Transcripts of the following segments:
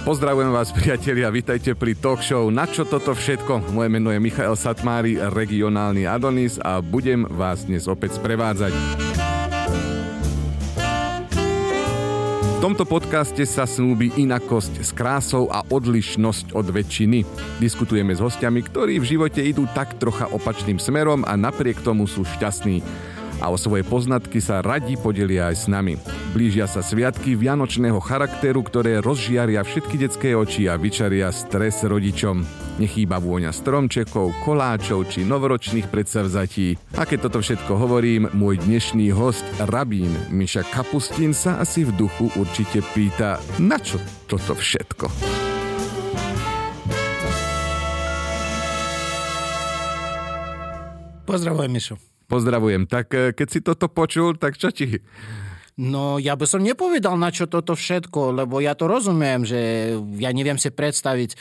Pozdravujem vás priatelia, vítajte pri talk show Na čo toto všetko? Moje meno je Michael Satmári, regionálny Adonis a budem vás dnes opäť sprevádzať. V tomto podcaste sa snúbi inakosť s krásou a odlišnosť od väčšiny. Diskutujeme s hostiami, ktorí v živote idú tak trocha opačným smerom a napriek tomu sú šťastní a o svoje poznatky sa radi podelia aj s nami. Blížia sa sviatky vianočného charakteru, ktoré rozžiaria všetky detské oči a vyčaria stres rodičom. Nechýba vôňa stromčekov, koláčov či novoročných predsavzatí. A keď toto všetko hovorím, môj dnešný host, rabín Miša Kapustín sa asi v duchu určite pýta, na čo toto všetko? Pozdravujem, Mišo. Pozdravujem. Tak e, keď si toto počul, tak čo ti? No, ja by som nepovedal, na čo toto všetko, lebo ja to rozumiem, že ja neviem si predstaviť,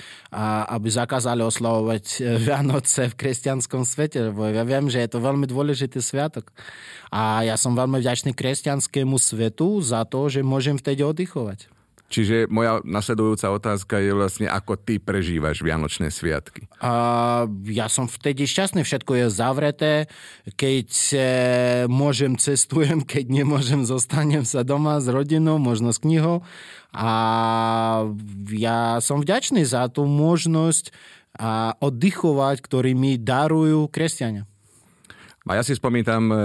aby zakázali oslavovať e, Vianoce v kresťanskom svete, lebo ja viem, že je to veľmi dôležitý sviatok. A ja som veľmi vďačný kresťanskému svetu za to, že môžem vtedy oddychovať. Čiže moja nasledujúca otázka je vlastne, ako ty prežívaš Vianočné sviatky? A, ja som vtedy šťastný, všetko je zavreté. Keď e, môžem, cestujem, keď nemôžem, zostanem sa doma s rodinou, možno s knihou. A ja som vďačný za tú možnosť a oddychovať, ktorý mi darujú kresťania. A ja si spomínam, e,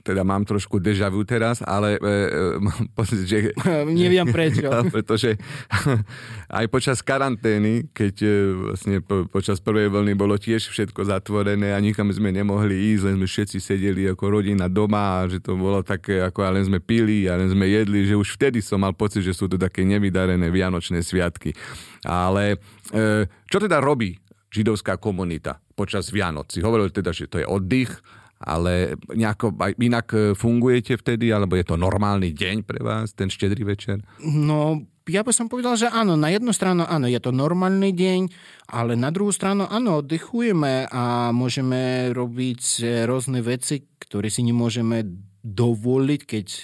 teda mám trošku deja vu teraz, ale e, e, mám pocit, že... Neviem prečo. pretože aj počas karantény, keď e, vlastne po, počas prvej vlny bolo tiež všetko zatvorené a nikam sme nemohli ísť, len sme všetci sedeli ako rodina doma a že to bolo také, ako len sme pili a len sme jedli, že už vtedy som mal pocit, že sú to také nevydarené vianočné sviatky. Ale e, čo teda robí židovská komunita počas Vianoc? Si hovoril teda, že to je oddych, ale nejako inak e, fungujete vtedy, alebo je to normálny deň pre vás, ten štedrý večer? No, ja by som povedal, že áno, na jednu stranu áno, je to normálny deň, ale na druhú stranu áno, oddychujeme a môžeme robiť e, rôzne veci, ktoré si nemôžeme dovoliť, keď e,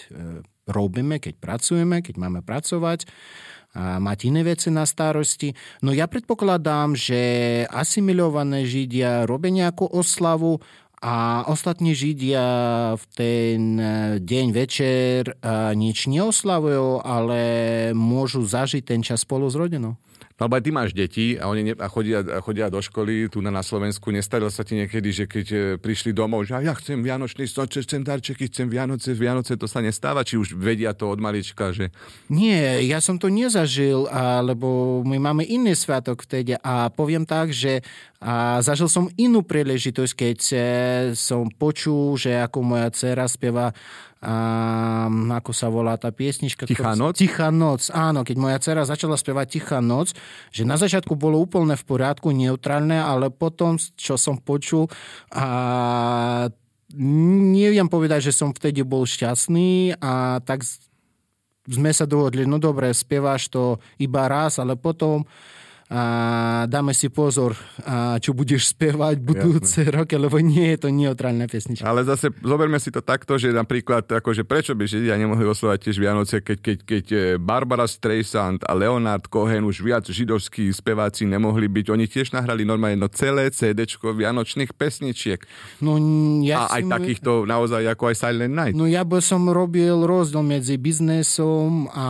robíme, keď pracujeme, keď máme pracovať a mať iné veci na starosti. No ja predpokladám, že asimilované Židia robia nejakú oslavu, a ostatní Židia v ten e, deň, večer e, nič neoslavujú, ale môžu zažiť ten čas spolu s rodinou. No ale ty máš deti a oni ne, a chodia, a chodia do školy tu na, na Slovensku. Nestaril sa ti niekedy, že keď e, prišli domov, že ja chcem Vianočný stolček, chcem darčeky, chcem Vianoce, Vianoce, to sa nestáva? Či už vedia to od malička, že... Nie, ja som to nezažil, a, lebo my máme iný sviatok vtedy a poviem tak, že a zažil som inú príležitosť, keď e, som počul, že ako moja dcera spieva a, ako sa volá tá piesnička? Tichá noc? Tichá noc, áno. Keď moja dcera začala spievať Tichá noc, že na začiatku bolo úplne v poriadku, neutrálne, ale potom, čo som počul, a neviem povedať, že som vtedy bol šťastný a tak sme sa dohodli, no dobre, spievaš to iba raz, ale potom a dáme si pozor, a čo budeš spievať budúce Jasne. roky, lebo nie je to neutrálna pesnička. Ale zase zoberme si to takto, že napríklad, akože prečo by Židia nemohli oslovať tiež Vianoce, keď, keď, keď e, Barbara Streisand a Leonard Cohen už viac židovskí speváci nemohli byť. Oni tiež nahrali normálne no celé CD vianočných pesničiek. No, ja a aj som... takýchto naozaj ako aj Silent Night. No ja by som robil rozdiel medzi biznesom a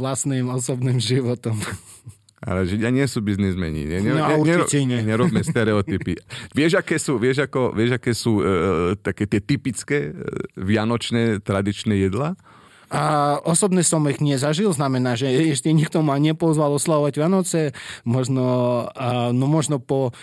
vlastným osobným životom. Ale Židia nie sú biznismeni. Nie, nie, no, určite nie. Nerobme stereotypy. vieš, aké sú, vieš, ako, vieš, aké sú e, také tie typické e, vianočné tradičné jedla? A osobne som ich nezažil, znamená, že ešte nikto ma nepozval oslavovať Vianoce. Možno, a, no možno po,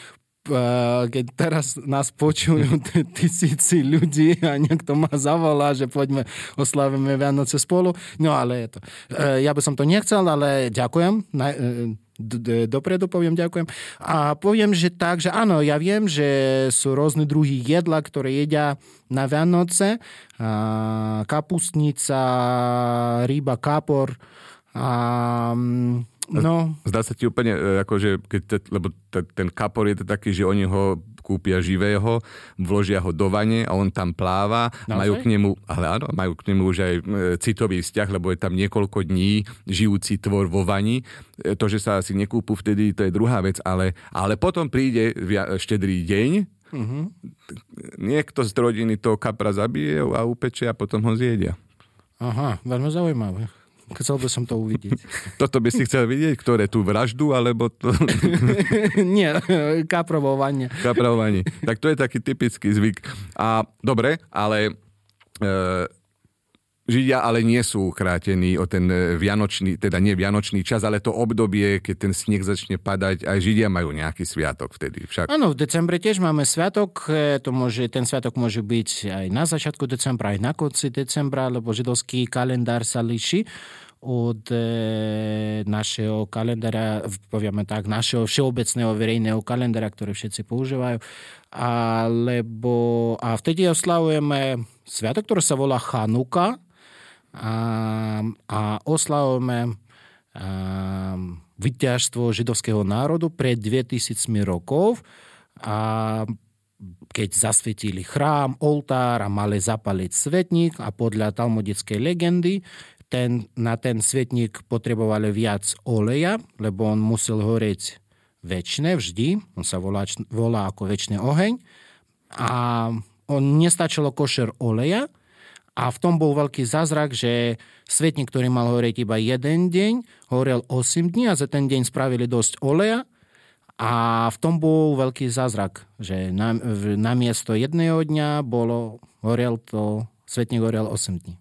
keď teraz nás počujú tisíci ľudí a niekto ma zavolá, že poďme oslavíme Vianoce spolu. No ale je to. E, ja by som to nechcel, ale ďakujem. Dopredu poviem ďakujem. A poviem, že tak, že áno, ja viem, že sú rôzne druhy jedla, ktoré jedia na Vianoce. Kapustnica, ryba, kapor. A, No. Zdá sa ti úplne, e, ako, že keď, lebo ten kapor je to taký, že oni ho kúpia živého, vložia ho do vane a on tam pláva. Naozaj? Majú k nemu, ale áno, majú k nemu už aj e, citový vzťah, lebo je tam niekoľko dní žijúci tvor vo vani. E, To, že sa asi nekúpu vtedy, to je druhá vec, ale, ale potom príde štedrý deň, niekto z rodiny toho kapra zabije a upečie a potom ho zjedia. Aha, veľmi zaujímavé. Chcel by som to uvidieť. Toto by si chcel vidieť? Ktoré? Tú vraždu? Alebo to Nie, kaprovo vanie. kapravovanie? Tak to je taký typický zvyk. A dobre, ale e, Židia ale nie sú chrátení o ten e, vianočný, teda nie vianočný čas, ale to obdobie, keď ten sneh začne padať, aj Židia majú nejaký sviatok vtedy. Však Áno, v decembre tiež máme sviatok. E, To môže, ten sviatok môže byť aj na začiatku decembra, aj na konci decembra, lebo židovský kalendár sa líši od e, našeho kalendára, povieme tak, našeho všeobecného verejného kalendára, ktoré všetci používajú. Alebo, a vtedy oslavujeme sviatok, ktorý sa volá Chanuka a, oslavujeme vyťažstvo židovského národu pred 2000 rokov. A keď zasvietili chrám, oltár a mali zapaliť svetník a podľa talmudickej legendy ten, na ten svetník potrebovali viac oleja, lebo on musel horeť väčšine vždy, on sa volá, volá ako väčší oheň. A on nestačilo košer oleja a v tom bol veľký zázrak, že svetník, ktorý mal horeť iba jeden deň, horel 8 dní a za ten deň spravili dosť oleja a v tom bol veľký zázrak, že na, v- namiesto jedného dňa bolo, horel to, svetník horel 8 dní.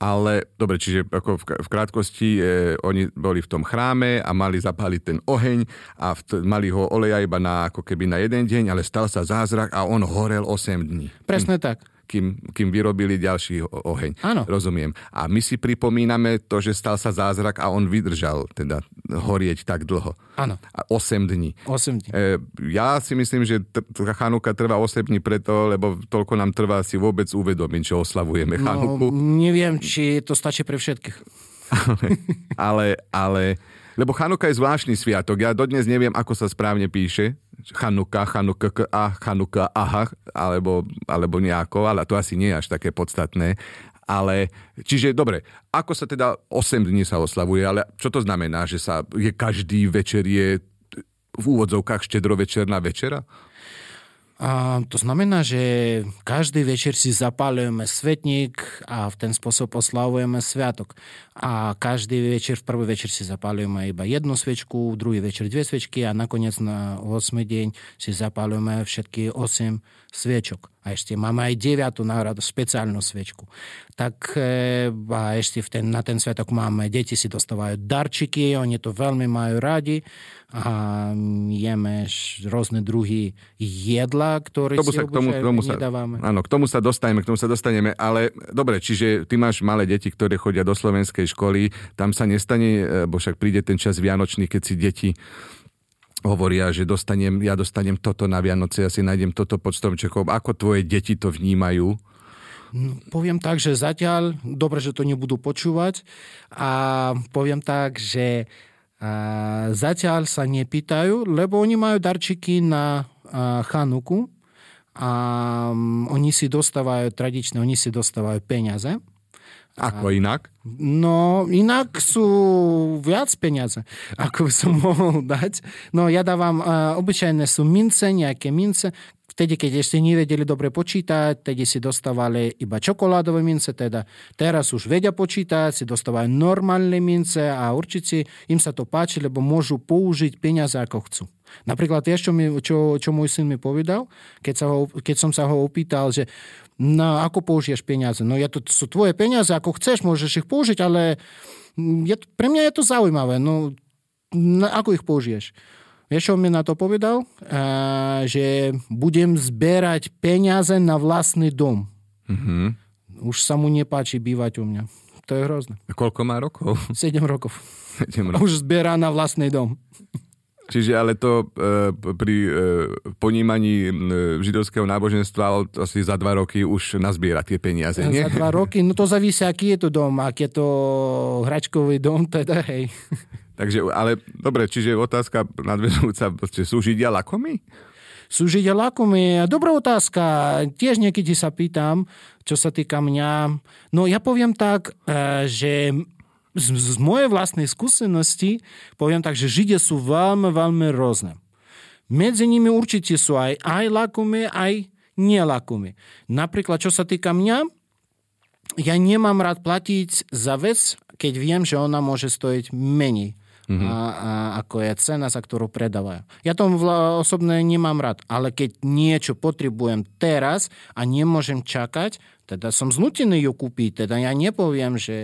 Ale, dobre, čiže ako v, v krátkosti, e, oni boli v tom chráme a mali zapáliť ten oheň a v, t- mali ho oleja iba na, ako keby na jeden deň, ale stal sa zázrak a on horel 8 dní. Presne tak. Kým, kým vyrobili ďalší oheň. Áno. Rozumiem. A my si pripomíname to, že stal sa zázrak a on vydržal teda horieť tak dlho. Áno, A 8 dní. 8 dní. E, ja si myslím, že t- t- Chanuka trvá 8 dní preto, lebo toľko nám trvá si vôbec uvedomiť, že oslavujeme No, Chanuku. neviem, či to stačí pre všetkých. ale, ale, lebo Chanuka je zvláštny sviatok. Ja dodnes neviem, ako sa správne píše. Chanuka, Chanuka, a Chanuka, aha, alebo, alebo nejako, ale to asi nie je až také podstatné. Ale, čiže dobre, ako sa teda 8 dní sa oslavuje, ale čo to znamená, že sa je každý večer je v úvodzovkách štedrovečerná večera? A to znamená, že každý večer si zapálujeme svetník a v ten spôsob oslavujeme sviatok. A každý večer, v prvý večer si zapálujeme iba jednu svečku, v druhý večer dve svečky a nakoniec na 8 deň si zapálujeme všetky 8 sviečok. A ešte máme aj 9. náhradu, špeciálnu svečku. Tak e, a ešte v ten, na ten sviatok máme, deti si dostávajú darčiky, oni to veľmi majú radi a jeme rôzne druhy jedla, ktoré Tomu si sa, k tomu, tomu sa, nedávame. áno, k tomu sa dostaneme, k tomu sa dostaneme, ale dobre, čiže ty máš malé deti, ktoré chodia do slovenskej školy, tam sa nestane, bo však príde ten čas vianočný, keď si deti hovoria, že dostanem, ja dostanem toto na Vianoce, ja si nájdem toto pod stromčekom. Ako tvoje deti to vnímajú? No, poviem tak, že zatiaľ, dobre, že to nebudú počúvať, a poviem tak, že a, zatiaľ sa nepýtajú, lebo oni majú darčiky na a, Chanuku a mm, oni si dostávajú, tradične, oni si dostávajú peniaze. Ako inak? No, inak sú viac peniaze, ako by som mohol dať. No, ja dávam, uh, obyčajne sú mince, nejaké mince. Vtedy, keď ešte nevedeli dobre počítať, tedy si dostávali iba čokoládové mince, teda teraz už vedia počítať, si dostávajú normálne mince a určite im sa to páči, lebo môžu použiť peniaze ako chcú. Napríklad vieš, čo, mi, čo, čo môj syn mi povedal, keď, sa ho, keď som sa ho opýtal, že no, ako použiješ peniaze? No ja to sú tvoje peniaze, ako chceš, môžeš ich použiť, ale je, to- pre mňa je to zaujímavé. No, na, ako ich použiješ? Vieš, čo mi na to povedal? A, že budem zberať peniaze na vlastný dom. Mhm. Už sa mu nepáči bývať u mňa. To je hrozné. A koľko má rokov? 7 rokov. Idem ro- Už zberá na vlastný dom. Čiže ale to e, pri e, ponímaní e, židovského náboženstva asi za dva roky už nazbiera tie peniaze, nie? Za dva roky, no to závisí, aký je to dom. Ak je to hračkový dom, teda hej. Takže, ale dobre, čiže otázka nadvezujúca, sú Židia lakomí? Sú Židia lakomí? Dobrá otázka. Tiež niekedy sa pýtam, čo sa týka mňa. No ja poviem tak, e, že z, z mojej vlastnej skúsenosti poviem tak, že Židia sú veľmi, veľmi rôzne. Medzi nimi určite sú aj, aj lakomí, aj nelakomí. Napríklad, čo sa týka mňa, ja nemám rád platiť za vec, keď viem, že ona môže stojiť menej. Mm-hmm. A, a, ako je cena, za ktorú predávajú. Ja to osobne nemám rád, ale keď niečo potrebujem teraz a nemôžem čakať, teda som znútený ju kúpiť, teda ja nepoviem, že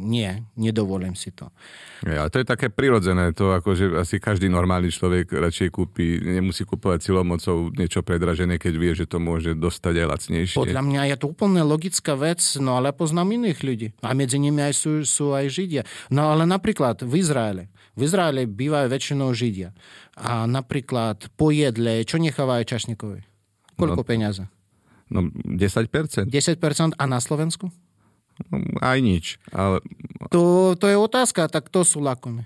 nie, nedovolím si to. Ja, to je také prirodzené, to ako, že asi každý normálny človek radšej kúpi, nemusí kúpovať silomocou niečo predražené, keď vie, že to môže dostať aj lacnejšie. Podľa mňa je to úplne logická vec, no ale poznám iných ľudí. A medzi nimi aj sú, sú aj Židia. No ale napríklad v Izraele. V Izraele bývajú väčšinou Židia. A napríklad po jedle, čo nechávajú čašníkovi? Koľko no, peniaze? No 10%. 10% a na Slovensku? No, aj nič. Ale... To, to je otázka, tak to sú lakomy.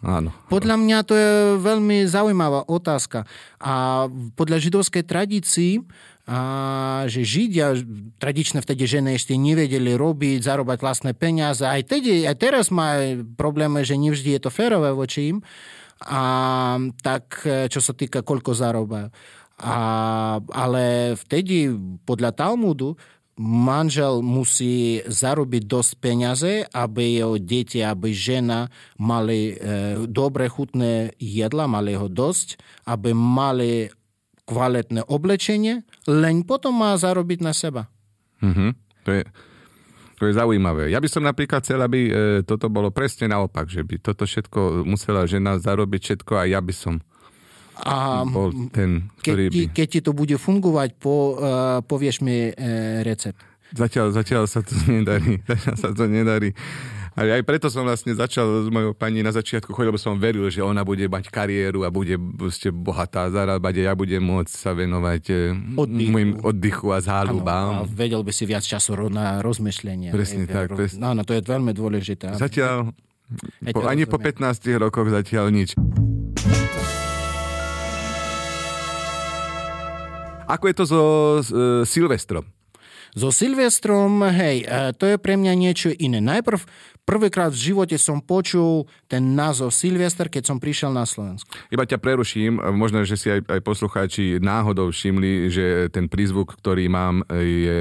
Áno. Podľa mňa to je veľmi zaujímavá otázka. A podľa židovskej tradícii, a, že Židia, tradične vtedy ženy ešte nevedeli robiť, zarobať vlastné peniaze. Aj, tedy, aj teraz majú problémy, že nevždy je to férové voči im. A tak, čo sa týka, koľko zarobajú. A, ale vtedy podľa Talmudu manžel musí zarobiť dosť peniaze, aby jeho deti, aby žena mali e, dobre chutné jedla, mali ho dosť, aby mali kvalitné oblečenie, len potom má zarobiť na seba. Mm-hmm. To, je, to je zaujímavé. Ja by som napríklad chcel, aby e, toto bolo presne naopak, že by toto všetko musela žena zarobiť všetko a ja by som a bol ten, ktorý keď, ti, by... keď ti to bude fungovať, po, uh, povieš mi uh, recept. Zatiaľ, zatiaľ sa to nedarí. Zatiaľ sa to nedarí. A aj preto som vlastne začal s mojou pani na začiatku chodil, lebo som veril, že ona bude mať kariéru a bude ste bohatá zarábať a ja budem môcť sa venovať eh, oddychu. môjim oddychu a záľubám. Ano, a vedel by si viac času na rozmýšľanie. Presne aj, tak. Presne. Áno, to je veľmi dôležité. Zatiaľ, po, ani po 15 rokoch zatiaľ nič. Ako je to so uh, Silvestrom? So Silvestrom, hej, e, to je pre mňa niečo iné. Najprv Prvýkrát v živote som počul ten názov Silvester, keď som prišiel na Slovensku. Iba ťa preruším, možno, že si aj, aj poslucháči náhodou všimli, že ten prízvuk, ktorý mám, je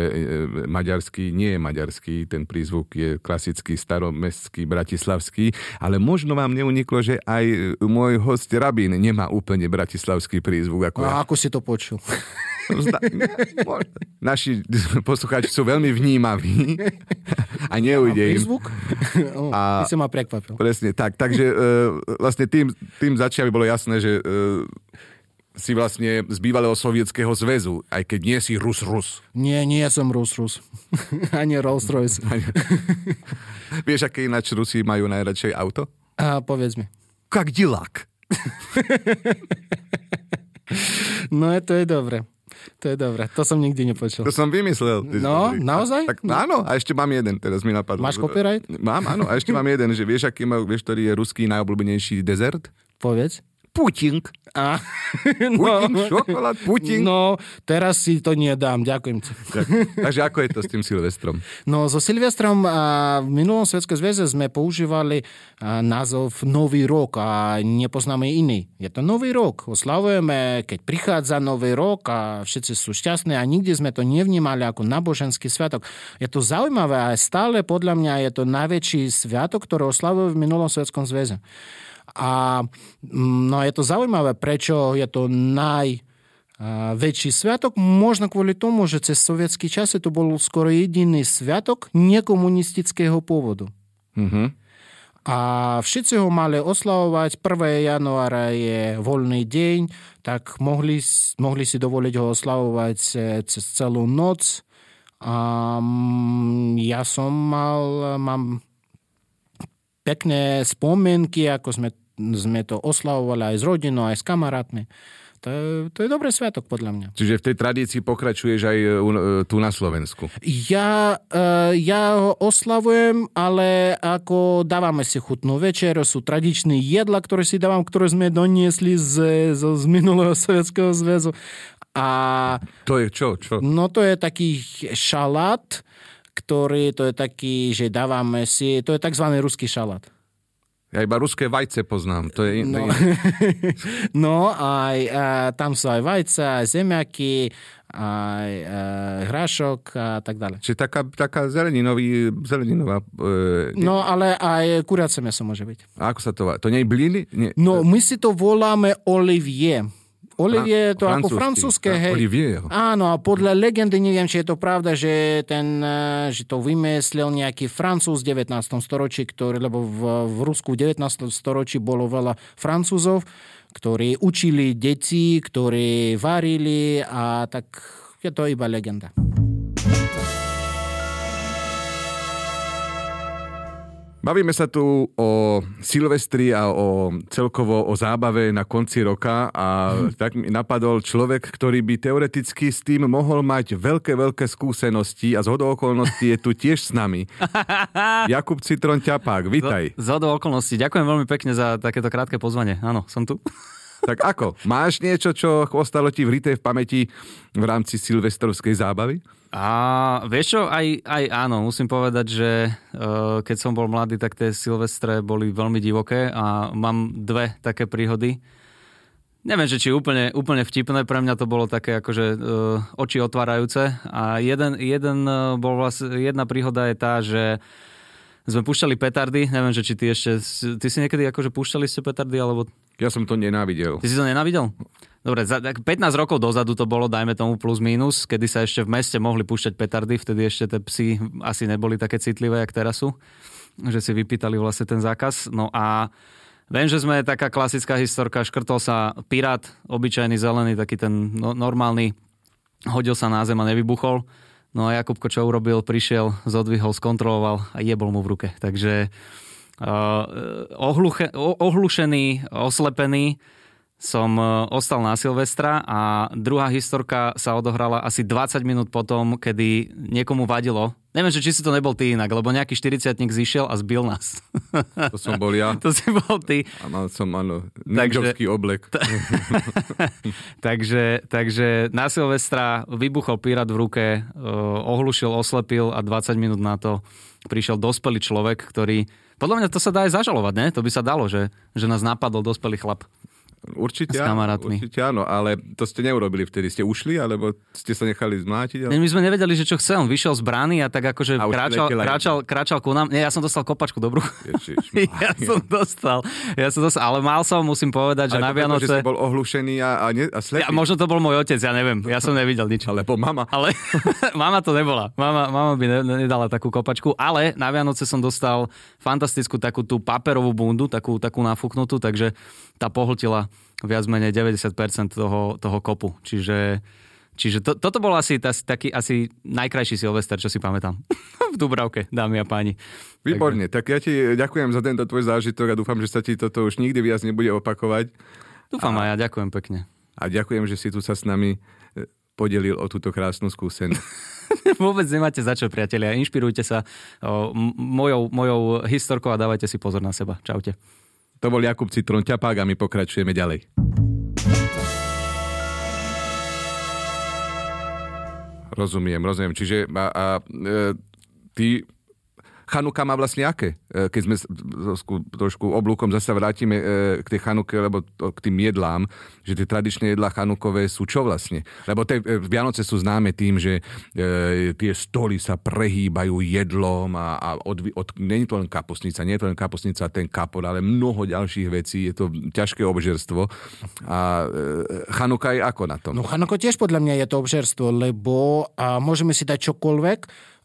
maďarský, nie je maďarský, ten prízvuk je klasický staromestský, bratislavský, ale možno vám neuniklo, že aj môj host Rabín nemá úplne bratislavský prízvuk. Ako A ja. ako si to počul? Naši poslucháči sú veľmi vnímaví a neujde im. Oh, a, si ma prekvapil. Presne tak. Takže uh, vlastne tým, tým začia by bolo jasné, že uh, si vlastne z bývalého sovietského zväzu, aj keď nie si Rus Rus. Nie, nie som Rus Rus. Ani Rolls Royce. Vieš, aké ináč Rusi majú najradšej auto? A povedz mi. Kak dilak. no, to je dobre. To je dobré, to som nikdy nepočul. To som vymyslel. No, naozaj? Tak, no. Áno, a ešte mám jeden, teraz mi napadlo. Máš copyright? Mám, áno, a ešte mám jeden, že vieš, aký má, vieš, ktorý je ruský najobľúbenejší dezert? Povedz. Putin. A, no, Putin, šokolad, Putin. No, teraz si to nedám, ďakujem ti. Tak, takže ako je to s tým Silvestrom? No, so Silvestrom a, v minulom Svetskom zväze sme používali a, názov Nový rok a nepoznáme iný. Je to Nový rok. Oslavujeme, keď prichádza Nový rok a všetci sú šťastní a nikdy sme to nevnímali ako náboženský sviatok. Je to zaujímavé a stále podľa mňa je to najväčší sviatok, ktorý oslavuje v minulom Svetskom zväze. A no, je to zaujímavé, prečo je to naj väčší sviatok, možno kvôli tomu, že cez sovietský čas to bol skoro jediný sviatok nekomunistického pôvodu. Mm-hmm. A všetci ho mali oslavovať. 1. januára je voľný deň, tak mohli, mohli si dovoliť ho oslavovať e, cez celú noc. A mm, ja som mal, mám pekné spomienky, ako sme sme to oslavovali aj s rodinou, aj s kamarátmi. To je, to je dobrý sviatok podľa mňa. Čiže v tej tradícii pokračuješ aj e, tu na Slovensku? Ja, e, ja ho oslavujem, ale ako dávame si chutnú večeru, sú tradičné jedla, ktoré si dávam, ktoré sme doniesli z, z, z minulého Sovietskeho zväzu. A, to je čo? čo? No to je taký šalát, ktorý, to je taký, že dávame si, to je tzv. ruský šalát. Ja iba ruské vajce poznám. To je no, no aj, a, tam sú aj vajce, aj zemiaky, aj a, hrášok a tak ďalej. Čiže taká, taká zeleninový, zeleninová... E, no ale aj kuriace meso môže byť. A ako sa to... To nie je? Nie. No my si to voláme olivier. Olivier je to ako francúzske, hej. Olivier. Áno, a podľa legendy, neviem, či je to pravda, že, ten, e, že to vymyslel nejaký francúz v 19. storočí, ktorý, lebo v, v Rusku v 19. storočí bolo veľa francúzov, ktorí učili deti, ktorí varili a tak je to iba legenda. Bavíme sa tu o Silvestri a o celkovo o zábave na konci roka a tak mi napadol človek, ktorý by teoreticky s tým mohol mať veľké, veľké skúsenosti a z okolností je tu tiež s nami. Jakub Citron Ťapák, vitaj. Z, z okolností. Ďakujem veľmi pekne za takéto krátke pozvanie. Áno, som tu. Tak ako? Máš niečo, čo ostalo ti vrité v pamäti v rámci silvestrovskej zábavy? A vieš čo, aj, aj áno, musím povedať, že uh, keď som bol mladý, tak tie silvestre boli veľmi divoké a mám dve také príhody. Neviem, že či úplne, úplne vtipné, pre mňa to bolo také akože uh, oči otvárajúce. A jeden, jeden uh, bol vlastne, jedna príhoda je tá, že sme púšťali petardy, neviem, že či ty ešte, ty si niekedy akože púšťali ste petardy, alebo... Ja som to nenávidel. Ty si to nenávidel? Dobre, za, 15 rokov dozadu to bolo, dajme tomu plus minus, kedy sa ešte v meste mohli púšťať petardy, vtedy ešte tie psy asi neboli také citlivé, jak teraz sú, že si vypýtali vlastne ten zákaz. No a viem, že sme taká klasická historka, škrtol sa pirát, obyčajný zelený, taký ten no, normálny, hodil sa na zem a nevybuchol. No a Jakubko čo urobil, prišiel, zodvihol, skontroloval a jebol mu v ruke. Takže ohluche, ohlušený, oslepený, som e, ostal na Silvestra a druhá historka sa odohrala asi 20 minút potom, kedy niekomu vadilo. Neviem, že či si to nebol ty inak, lebo nejaký 40 zišiel a zbil nás. To som bol ja. To si bol ty. A mal som, áno, ninjovský oblek. T- takže, takže na Silvestra vybuchol pirát v ruke, e, ohlušil, oslepil a 20 minút na to prišiel dospelý človek, ktorý... Podľa mňa to sa dá aj zažalovať, ne? To by sa dalo, že, že nás napadol dospelý chlap. Určite, s kamarátmi. určite áno, ale to ste neurobili vtedy. Ste ušli, alebo ste sa nechali zmlátiť? Ale... My sme nevedeli, že čo chce. On vyšiel z brány a tak akože a kráčal, kráčal, kráčal ku nám. Nie, ja som dostal kopačku dobrú. ja som dostal. Ja som dostal, ale mal som, musím povedať, že ale na Vianoce... že bol ohlušený a, a, ne, a Ja, možno to bol môj otec, ja neviem. Ja som nevidel nič. Alebo mama. Ale mama to nebola. Mama, mama by ne, nedala takú kopačku. Ale na Vianoce som dostal fantastickú takú tú paperovú bundu, takú, takú nafúknutú, takže tá pohltila viac menej 90% toho, toho kopu. Čiže, čiže to, toto bol asi tá, taký asi najkrajší Silvester, čo si pamätám. v Dubravke, dámy a páni. Výborne, Takže... tak ja ti ďakujem za tento tvoj zážitok a dúfam, že sa ti toto už nikdy viac nebude opakovať. Dúfam a... aj ja, ďakujem pekne. A ďakujem, že si tu sa s nami e, podelil o túto krásnu skúsenosť. Vôbec nemáte za čo, priatelia. Inšpirujte sa mojou, mojou historkou a dávajte si pozor na seba. Čaute. To bol Jakub Citron Ťapák a my pokračujeme ďalej. Rozumiem, rozumiem. Čiže a, a, e, ty Chanuka má vlastne aké? E, keď sme trošku oblúkom zase vrátime e, k tej Chanuke, lebo k tým jedlám, že tie tradičné jedlá Chanukové sú čo vlastne? Lebo tie e, Vianoce sú známe tým, že tie stoly sa prehýbajú jedlom a, a od, od, nie je to len kapusnica, nie je to len kapusnica ten kapor, ale mnoho ďalších vecí, je to ťažké obžerstvo. A Chanuka je ako na tom? No Chanuka tiež podľa mňa je to obžerstvo, lebo a môžeme si dať čokoľvek,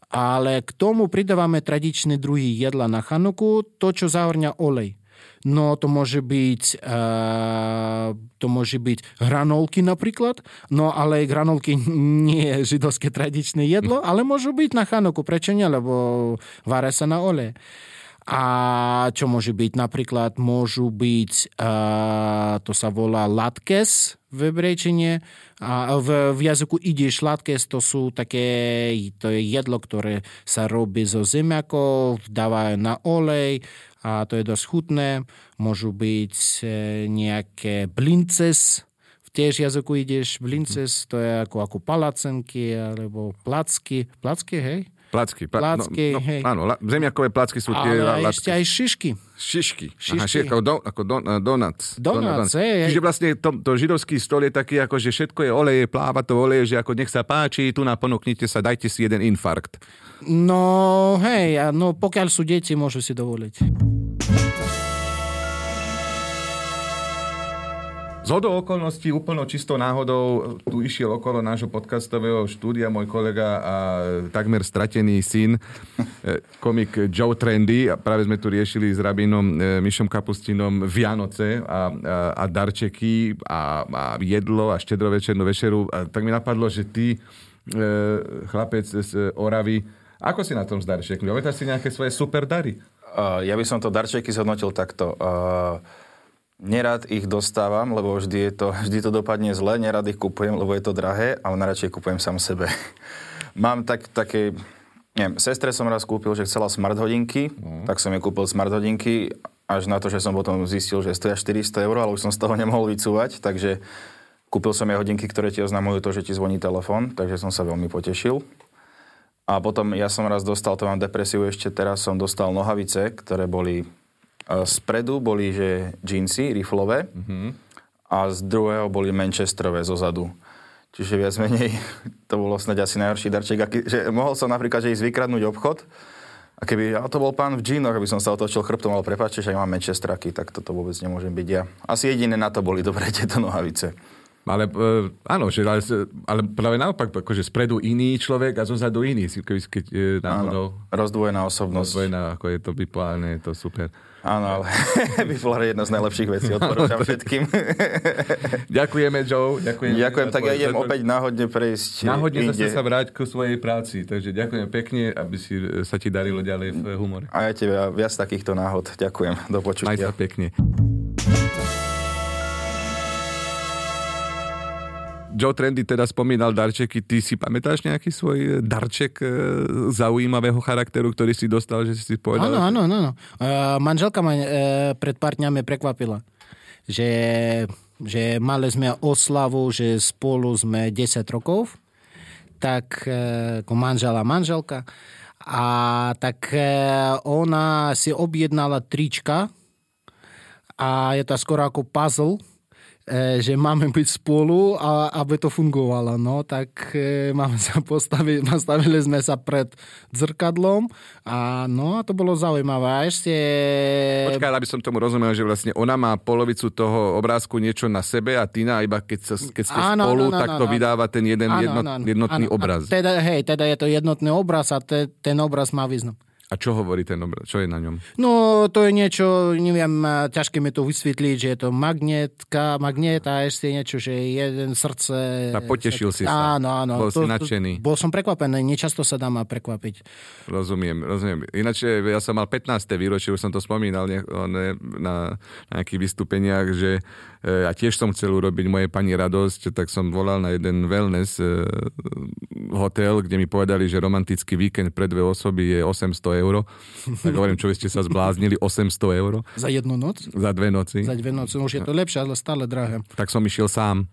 ale k tomu pridávame tradičné druhy jedla na Chanuku, to, čo zahrňa olej. No to môže byť, uh, to môže byť hranolky napríklad, no ale hranolky nie je židovské tradičné jedlo, ale môžu byť na Chanuku, prečo nie, lebo váre sa na olej. A čo môže byť? Napríklad môžu byť, uh, to sa volá latkes v hebrejčine, a v, v jazyku ideš latkes, to sú také, to je jedlo, ktoré sa robí zo zemiakov, dávajú na olej a to je dosť chutné. Môžu byť e, nejaké blinces, tiež jazyku ideš blinces, to je ako, ako palacenky alebo placky. Placky, hej? Placky. Pla- Placky, no, no, hej. Áno, la- zemiakové placky sú tie Ale la- ešte aj šišky. Šišky. Šišky. Aha, šišky, ako, do, ako don, uh, donuts. Donuts, hej, hej. Čiže vlastne to, to židovský stol je taký, ako že všetko je oleje, pláva to oleje, že ako nech sa páči, tu na ponúknite sa, dajte si jeden infarkt. No hej, no pokiaľ sú deti, môžu si dovoliť. Z hodou okolností, úplno čistou náhodou, tu išiel okolo nášho podcastového štúdia môj kolega a takmer stratený syn, eh, komik Joe Trendy. A práve sme tu riešili s rabínom eh, Mišom Kapustinom Vianoce a, a, a darčeky a, a jedlo a štedrovečernú večeru. A tak mi napadlo, že ty, eh, chlapec z Oravy, ako si na tom s darčekmi? Pamätáš si nejaké svoje super dary? Uh, ja by som to darčeky zhodnotil takto. Uh, nerad ich dostávam, lebo vždy, je to, vždy to dopadne zle, nerad ich kupujem, lebo je to drahé, ale najradšej kupujem sám sebe. Mám tak, také, neviem, sestre som raz kúpil, že chcela smart hodinky, mm. tak som jej kúpil smart hodinky, až na to, že som potom zistil, že stoja 400 eur, ale už som z toho nemohol vycúvať, takže kúpil som jej hodinky, ktoré ti oznamujú to, že ti zvoní telefón, takže som sa veľmi potešil. A potom ja som raz dostal, to mám depresiu ešte teraz, som dostal nohavice, ktoré boli Spredu boli, že džínsy riflové mm-hmm. a z druhého boli Manchesterové zo zadu. Čiže viac menej to bolo snáď asi najhorší darček. Aký, že mohol som napríklad, že ísť vykradnúť obchod a keby ja to bol pán v džínoch, aby som sa otočil chrbtom, ale prepáčte, že mám Manchesteraky, tak toto vôbec nemôžem byť ja. Asi jediné na to boli dobré tieto nohavice. Ale uh, áno, že, ale, ale práve naopak, akože spredu iný človek a zozadu iný, keď, keď uh, náhodou Rozdvojená osobnosť. rozdvojená, ako je to bipolárne, je to super. Áno, ale Bipolar je jedna z najlepších vecí, odporúčam všetkým. Ďakujeme, Joe. Ďakujem, Ďakujem, tak ja tvoj- idem za- opäť náhodne prejsť Náhodne inde. zase sa vráť ku svojej práci, takže ďakujem pekne, aby si, e, sa ti darilo ďalej v humore. A ja tebe viac takýchto náhod. Ďakujem. Do Maj počutia. sa pekne. Joe Trendy teda spomínal darčeky. Ty si pamätáš nejaký svoj e, darček e, zaujímavého charakteru, ktorý si dostal, že si povedal? Áno, áno, áno. Uh, manželka ma uh, pred pár dňami prekvapila, že, že mali sme oslavu, že spolu sme 10 rokov, tak uh, ako manžel a manželka. A tak uh, ona si objednala trička a je to skoro ako puzzle, že máme byť spolu a aby to fungovalo. No, tak e, máme sa postavili, postavili sme sa pred zrkadlom a no, a to bolo zaujímavé. A ešte... Počkaj, aby som tomu rozumel, že vlastne ona má polovicu toho obrázku niečo na sebe a ty na iba keď, sa, keď ste Áno, spolu, áno, tak áno, to áno. vydáva ten jeden Áno, jednot, áno, jednotný Áno, obraz. Teda, hej, teda je to jednotný obraz a te, ten obraz má význam. A čo hovorí ten obraz? Čo je na ňom? No, to je niečo, neviem, a ťažké mi to vysvetliť, že je to magnetka, magnet a ešte niečo, že jeden srdce... A potešil si sa. Áno, áno. Bol si nadšený. Bol som prekvapený, nečasto sa dá ma prekvapiť. Rozumiem, rozumiem. Ináč ja som mal 15. výročie, už som to spomínal ne, ne, na, nejakých vystúpeniach, že e, ja tiež som chcel urobiť moje pani radosť, tak som volal na jeden wellness e, hotel, kde mi povedali, že romantický víkend pre dve osoby je 800 eur. Tak hovorím, čo vy ste sa zbláznili, 800 eur Za jednu noc? za dve noci. Za dve noci. Už je to lepšie, ale stále drahé. Tak som išiel sám.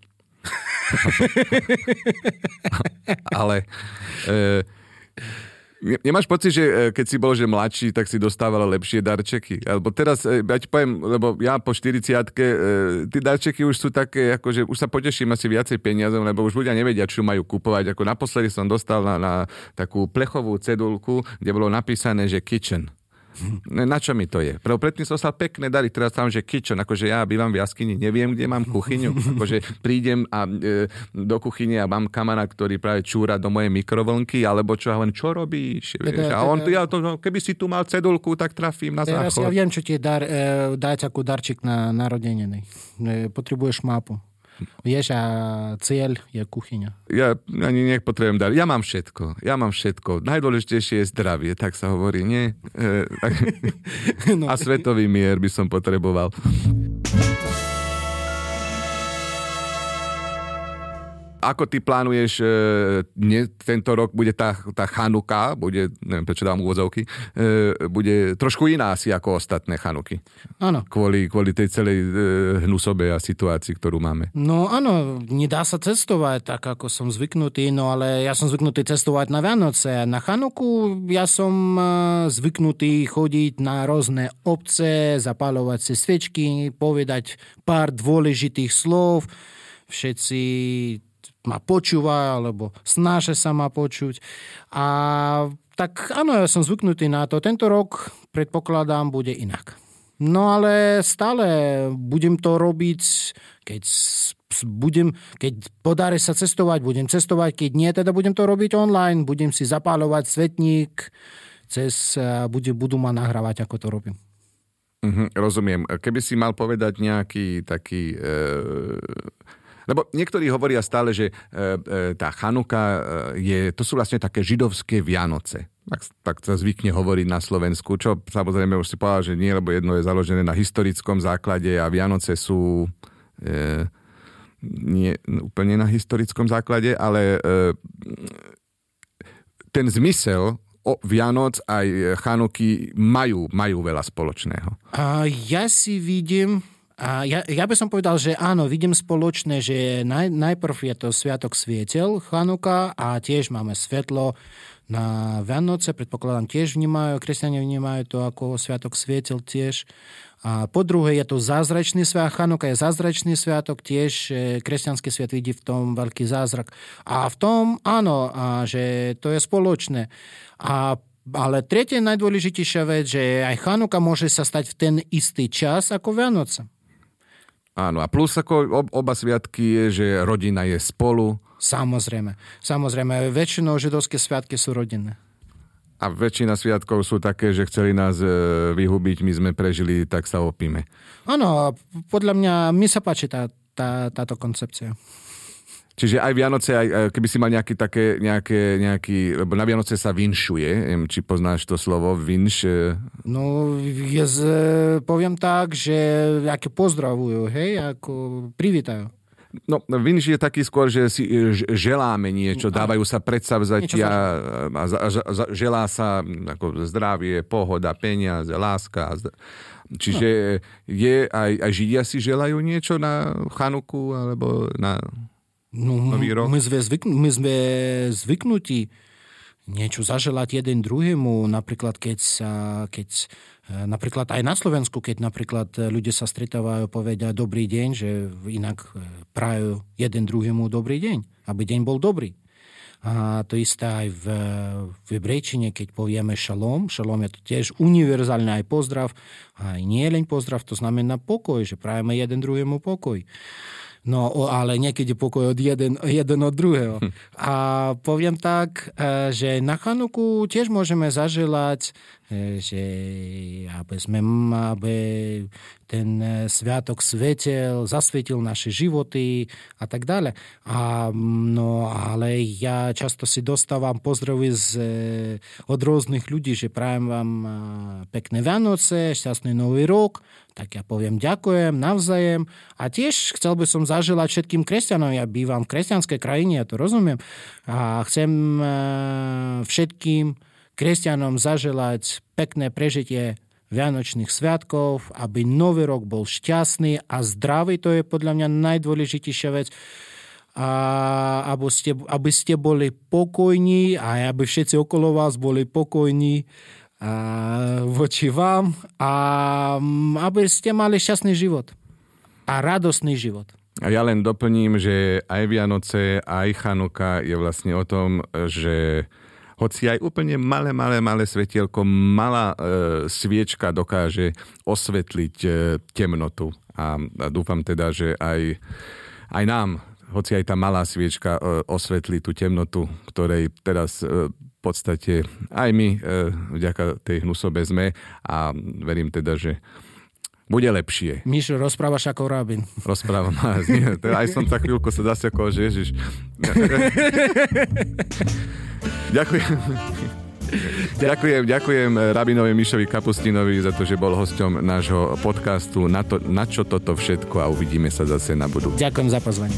Ale e, nemáš pocit, že e, keď si bol že mladší, tak si dostával lepšie darčeky? Alebo teraz, e, ja ti poviem, lebo ja po 40 e, tí darčeky už sú také, ako že už sa poteším asi viacej peniazom, lebo už ľudia nevedia, čo majú kupovať. Ako naposledy som dostal na, na takú plechovú cedulku, kde bolo napísané, že kitchen. Ne, Na čo mi to je? Prvo predtým som sa pekne dali, teraz tam, že kitchen, akože ja bývam v jaskyni, neviem, kde mám kuchyňu, akože prídem a, e, do kuchyne a mám kamara, ktorý práve čúra do mojej mikrovlnky, alebo čo, a hovorím, čo robíš? Vieš? A on, ja to, no, keby si tu mal cedulku, tak trafím na Teraz ja záchod. viem, čo ti dar, e, dať ako darček na narodeniny. E, potrebuješ mapu. Vieš, a cieľ je kuchyňa. Ja ani nepotrebujem dať. Ja mám všetko. Ja mám všetko. Najdôležitejšie je zdravie, tak sa hovorí, nie? E, tak... no. A svetový mier by som potreboval. Ako ty plánuješ, e, ne, tento rok bude tá, tá chanuka, bude, neviem prečo dám úvodzovky, e, bude trošku iná asi ako ostatné chanuky. Áno. Kvôli, kvôli tej celej e, hnusobe a situácii, ktorú máme. No áno, nedá sa cestovať tak, ako som zvyknutý, no ale ja som zvyknutý cestovať na Vianoce. Na chanuku ja som zvyknutý chodiť na rôzne obce, zapalovať si svečky, povedať pár dôležitých slov, všetci ma počúva, alebo snažia sa ma počuť. A tak áno, ja som zvyknutý na to. Tento rok, predpokladám, bude inak. No ale stále budem to robiť, keď budem, keď podáre sa cestovať, budem cestovať, keď nie, teda budem to robiť online, budem si zapálovať svetník, cez, bude, budú ma nahrávať, ako to robím. Mm-hmm, rozumiem. Keby si mal povedať nejaký taký e, lebo niektorí hovoria stále, že e, e, tá Chanuka e, je, to sú vlastne také židovské Vianoce. Tak, tak sa zvykne hovoriť na Slovensku, čo samozrejme už si povedal, že nie, lebo jedno je založené na historickom základe a Vianoce sú e, nie úplne na historickom základe, ale e, ten zmysel o Vianoc aj Chanuky majú, majú veľa spoločného. A ja si vidím a ja, ja by som povedal, že áno, vidím spoločné, že naj, najprv je to Sviatok svietel, Chanuka a tiež máme svetlo na Vianoce, predpokladám tiež vnímajú, kresťania vnímajú to ako Sviatok svietel tiež. A po druhé je to zázračný sviatok, Chanuka je zázračný sviatok, tiež e, kresťanský sviat vidí v tom veľký zázrak. A v tom áno, a že to je spoločné. A ale tretia najdôležitejšia vec, že aj Chanuka môže sa stať v ten istý čas ako Vianoce. Áno, a plus ako oba sviatky je, že rodina je spolu. Samozrejme. Samozrejme, väčšinou židovské sviatky sú rodinné. A väčšina sviatkov sú také, že chceli nás e, vyhubiť, my sme prežili, tak sa opíme. Áno, podľa mňa, mi sa páči tá, tá, táto koncepcia. Čiže aj Vianoce, aj, keby si mal nejaký také, nejaké, nejaký, lebo na Vianoce sa vinšuje, neviem, či poznáš to slovo, vinš. E? No, ja z, poviem tak, že aké pozdravujú, hej, ako privítajú. No, vinš je taký skôr, že si želáme niečo, dávajú sa predsavzatia a, a, a želá sa ako zdravie, pohoda, peniaze, láska. Čiže no. je, aj, aj Židia si želajú niečo na Chanuku alebo na No, Nový rok? My sme, zvykn- my sme zvyknutí niečo zaželať jeden druhému, napríklad keď sa, keď e, napríklad aj na Slovensku, keď napríklad ľudia sa stretávajú povedia dobrý deň, že inak e, prajú jeden druhému dobrý deň, aby deň bol dobrý. A to isté aj v, v hebrejčine, keď povieme šalom. Šalom je to tiež univerzálny aj pozdrav. Aj nie len pozdrav, to znamená pokoj, že prajeme jeden druhému pokoj. No, ale niekedy pokoj od jeden, jeden od druhého. Hm. A poviem tak, e, že na Chanuku tiež môžeme zaželať, e, že aby sme, aby ten e, sviatok svetel, zasvietil naše životy a tak ďalej. A, no, ale ja často si dostávam pozdravy z, od rôznych ľudí, že prajem vám pekné Vianoce, šťastný nový rok. Tak ja poviem ďakujem, navzajem a tiež chcel by som zaželať všetkým kresťanom, ja bývam v kresťanskej krajine, ja to rozumiem. A chcem e, všetkým kresťanom zaželať pekné prežitie Vianočných sviatkov, aby nový rok bol šťastný a zdravý, to je podľa mňa najdôležitejšia vec a aby ste, aby ste boli pokojní a aby všetci okolo vás boli pokojní voči vám a aby ste mali šťastný život a radostný život. A ja len doplním, že aj Vianoce, aj Chanuka je vlastne o tom, že hoci aj úplne malé, malé, malé svetielko, malá e, sviečka dokáže osvetliť e, temnotu. A, a dúfam teda, že aj, aj nám, hoci aj tá malá sviečka e, osvetlí tú temnotu, ktorej teraz e, podstate aj my e, vďaka tej hnusobe sme a verím teda, že bude lepšie. Mišo, rozprávaš ako rabin. Rozprávam. Aj som sa chvíľku sa zasekol, že ježiš. Ďakujem. Ďakujem, ďakujem Rabinovi Mišovi Kapustinovi za to, že bol hosťom nášho podcastu na, to, na čo toto všetko a uvidíme sa zase na budú. Ďakujem za pozvanie.